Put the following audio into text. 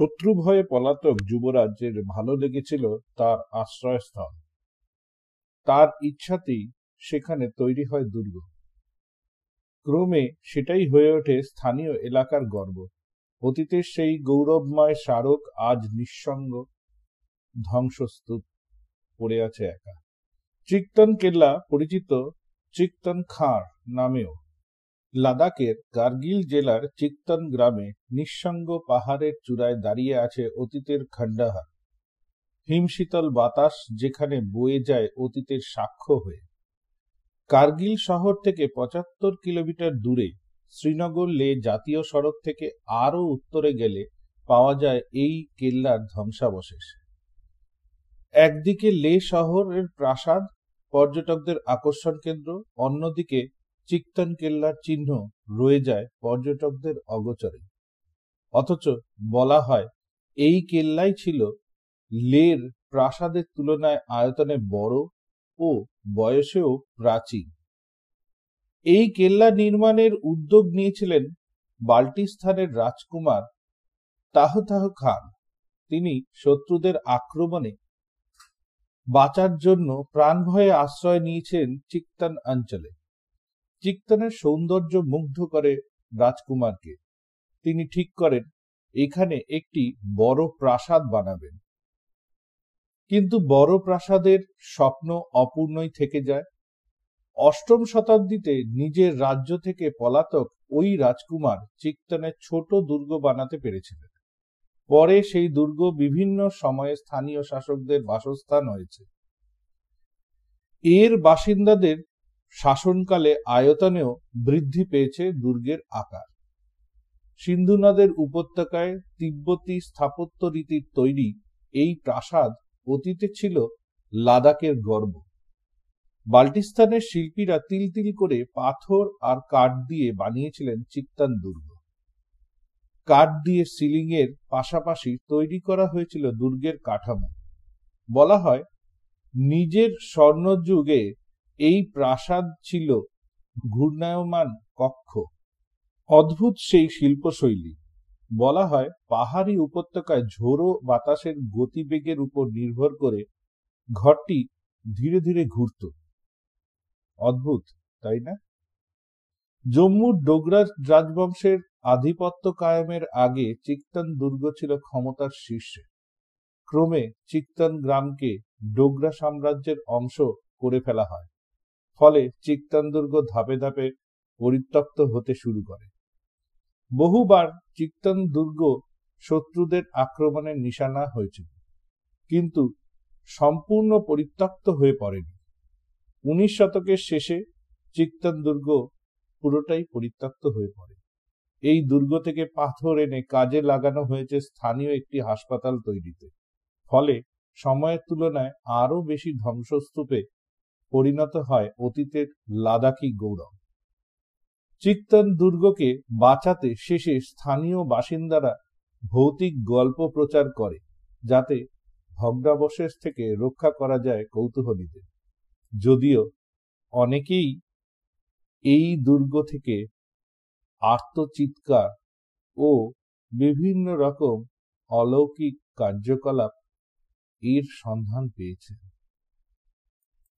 শত্রু ভয়ে পলাতক যুবরাজের ভালো লেগেছিল তার আশ্রয়স্থল। তার ইচ্ছাতেই সেখানে তৈরি হয় দুর্গ। ক্রমে সেটাই হয়ে ওঠে স্থানীয় এলাকার গর্ব। অতীতের সেই গৌরবময় স্মারক আজ নিঃসঙ্গ। ধ্বংসস্তূপ পড়ে আছে একা। চিক্তন কেল্লা পরিচিত চিক্তন খাঁড় নামেও। লাদাখের কার্গিল জেলার চিক্তন গ্রামে নিঃসঙ্গ পাহাড়ের চূড়ায় দাঁড়িয়ে আছে অতীতের খণ্ডাহার। হিমশীতল বাতাস যেখানে বয়ে যায় অতীতের সাক্ষ্য হয়ে। কার্গিল শহর থেকে পঁচাত্তর কিলোমিটার দূরে শ্রীনগর লে জাতীয় সড়ক থেকে আরও উত্তরে গেলে পাওয়া যায় এই কেল্লার ধ্বংসাবশেষ। একদিকে লে শহরের প্রাসাদ পর্যটকদের আকর্ষণ কেন্দ্র, অন্যদিকে চিক্তন কেল্লার চিহ্ন রয়ে যায় পর্যটকদের অগোচরে। অথচ বলা হয়, এই কেল্লাই ছিল লের প্রাসাদের তুলনায় আয়তনে বড় ও বয়সেও প্রাচীন। এই কেল্লা নির্মাণের উদ্যোগ নিয়েছিলেন বাল্টিস্তানের রাজকুমার তাহতাহ খান। তিনি শত্রুদের আক্রমণে বাঁচার জন্য প্রাণ ভয়ে আশ্রয় নিয়েছেন চিক্তান অঞ্চলে। চিক্তানের সৌন্দর্য মুগ্ধ করে রাজকুমারকে। তিনি ঠিক করেন, এখানে একটি বড় প্রাসাদ বানাবেন। কিন্তু বড় প্রাসাদের স্বপ্ন অপূর্ণই থেকে যায়। অষ্টম শতাব্দীতে নিজের রাজ্য থেকে পলাতক ওই রাজকুমার চিক্তনের ছোট দুর্গ বানাতে পেরেছিলেন। পরে সেই দুর্গ বিভিন্ন সময়ে স্থানীয় শাসকদের বাসস্থান হয়েছে। এর বাসিন্দাদের শাসনকালে আয়তনেও বৃদ্ধি পেয়েছে দুর্গের আকার। সিন্ধু নদের উপত্যকায় তিব্বতী স্থাপত্য রীতির তৈরি এই প্রাসাদ অতীতে ছিল লাদাখের গর্ব। বাল্টিস্তানের শিল্পীরা তিল তিল করে পাথর আর কাঠ দিয়ে বানিয়েছিলেন চিত্তান দুর্গ। কাঠ দিয়ে সিলিং এর পাশাপাশি তৈরি করা হয়েছিল দুর্গের কাঠামো। বলা হয়, নিজের স্বর্ণযুগে এই প্রাসাদ ছিল ঘূর্ণায়মান কক্ষ। অদ্ভুত সেই শিল্পশৈলী। বলা হয় পাহাড়ি উপত্যকায় ঝোড়ো বাতাসের গতিবেগের উপর নির্ভর করে ঘরটি ধীরে ধীরে ঘুরত। অদ্ভুত, তাই না? জম্মুর ডোগরা রাজবংশের আধিপত্য কায়েমের আগে চিক্তন দুর্গ ছিল ক্ষমতার শীর্ষে। ক্রমে চিক্তন গ্রামকে ডোগরা সাম্রাজ্যের অংশ করে ফেলা হয়। ফলে চিত্তান দুর্গ ধাপে ধাপে পরিত্যক্ত হতে শুরু করে। বহুবার চিত্তান দুর্গ শত্রুদের আক্রমণের নিশানা হয়েছিল, কিন্তু সম্পূর্ণ পরিত্যক্ত হয়ে পড়েনি। উনিশ শতকের শেষে চিত্তান দুর্গ পুরোটাই পরিত্যক্ত হয়ে পড়ে। এই দুর্গ থেকে পাথর এনে কাজে লাগানো হয়েছে স্থানীয় একটি হাসপাতাল তৈরিতে। ফলে সময়ের তুলনায় আরও বেশি ধ্বংসস্তূপে পরিণত হয় অতীতের লাদাখি গৌরব। চিত্তন দুর্গকে বাঁচাতে শেষে স্থানীয় বাসিন্দারা ভৌতিক গল্প প্রচার করে, যাতে ভগ্নাবশেষ থেকে রক্ষা করা যায় কৌতূহলীদের। যদিও অনেকেই এই দুর্গ থেকে আত্মচিৎকার ও বিভিন্ন রকম অলৌকিক কার্যকলাপ এর সন্ধান পেয়েছে।